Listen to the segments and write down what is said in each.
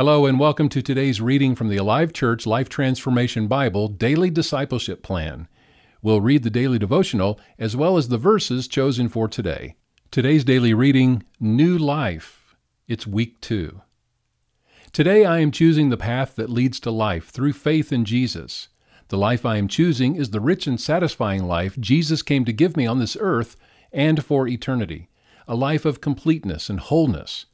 Hello, and welcome to today's reading from the Alive Church Life Transformation Bible Daily Discipleship Plan. We'll read the daily devotional as well as the verses chosen for today. Today's daily reading New Life. It's week two. Today I am choosing the path that leads to life through faith in Jesus. The life I am choosing is the rich and satisfying life Jesus came to give me on this earth and for eternity, a life of completeness and wholeness.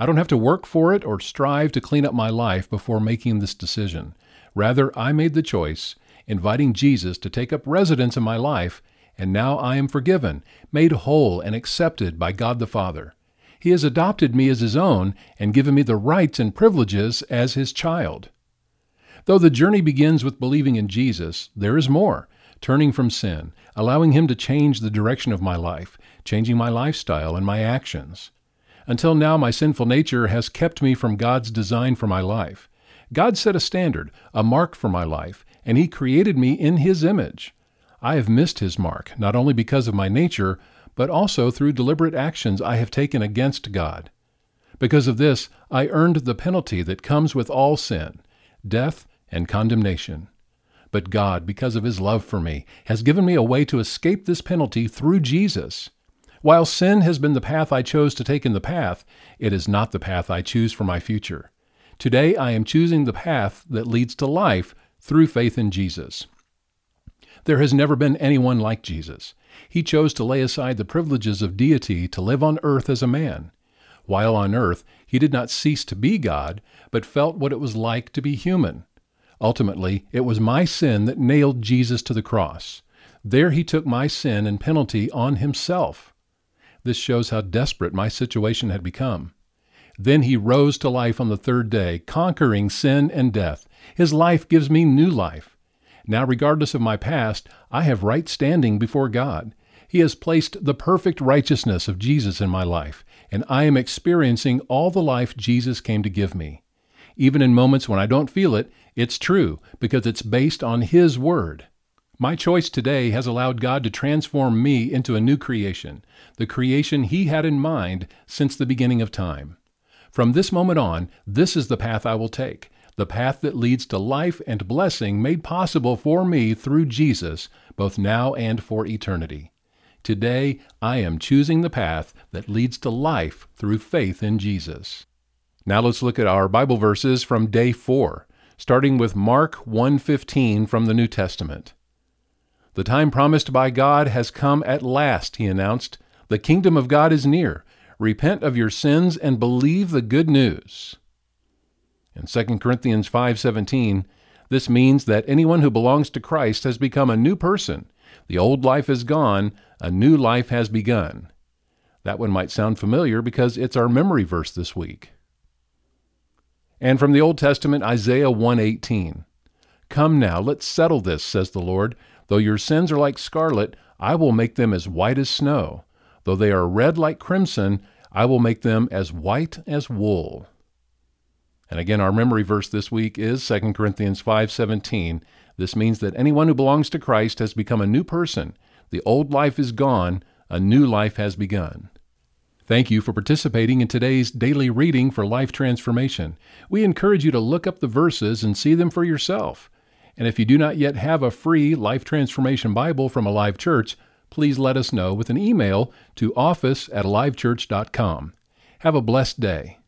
I don't have to work for it or strive to clean up my life before making this decision. Rather, I made the choice, inviting Jesus to take up residence in my life, and now I am forgiven, made whole, and accepted by God the Father. He has adopted me as His own and given me the rights and privileges as His child. Though the journey begins with believing in Jesus, there is more turning from sin, allowing Him to change the direction of my life, changing my lifestyle and my actions. Until now, my sinful nature has kept me from God's design for my life. God set a standard, a mark for my life, and He created me in His image. I have missed His mark, not only because of my nature, but also through deliberate actions I have taken against God. Because of this, I earned the penalty that comes with all sin death and condemnation. But God, because of His love for me, has given me a way to escape this penalty through Jesus. While sin has been the path I chose to take in the path, it is not the path I choose for my future. Today I am choosing the path that leads to life through faith in Jesus. There has never been anyone like Jesus. He chose to lay aside the privileges of deity to live on earth as a man. While on earth, he did not cease to be God, but felt what it was like to be human. Ultimately, it was my sin that nailed Jesus to the cross. There he took my sin and penalty on himself. This shows how desperate my situation had become. Then he rose to life on the third day, conquering sin and death. His life gives me new life. Now, regardless of my past, I have right standing before God. He has placed the perfect righteousness of Jesus in my life, and I am experiencing all the life Jesus came to give me. Even in moments when I don't feel it, it's true because it's based on His Word. My choice today has allowed God to transform me into a new creation, the creation He had in mind since the beginning of time. From this moment on, this is the path I will take, the path that leads to life and blessing made possible for me through Jesus, both now and for eternity. Today, I am choosing the path that leads to life through faith in Jesus. Now let's look at our Bible verses from day 4, starting with Mark 1:15 from the New Testament. The time promised by God has come at last, he announced. The kingdom of God is near. Repent of your sins and believe the good news. In 2 Corinthians 5:17, this means that anyone who belongs to Christ has become a new person. The old life is gone, a new life has begun. That one might sound familiar because it's our memory verse this week. And from the Old Testament, Isaiah 1:18. Come now, let's settle this, says the Lord. Though your sins are like scarlet, I will make them as white as snow. Though they are red like crimson, I will make them as white as wool. And again, our memory verse this week is 2 Corinthians 5:17. This means that anyone who belongs to Christ has become a new person. The old life is gone, a new life has begun. Thank you for participating in today's daily reading for life transformation. We encourage you to look up the verses and see them for yourself. And if you do not yet have a free Life Transformation Bible from Alive Church, please let us know with an email to office at alivechurch.com. Have a blessed day.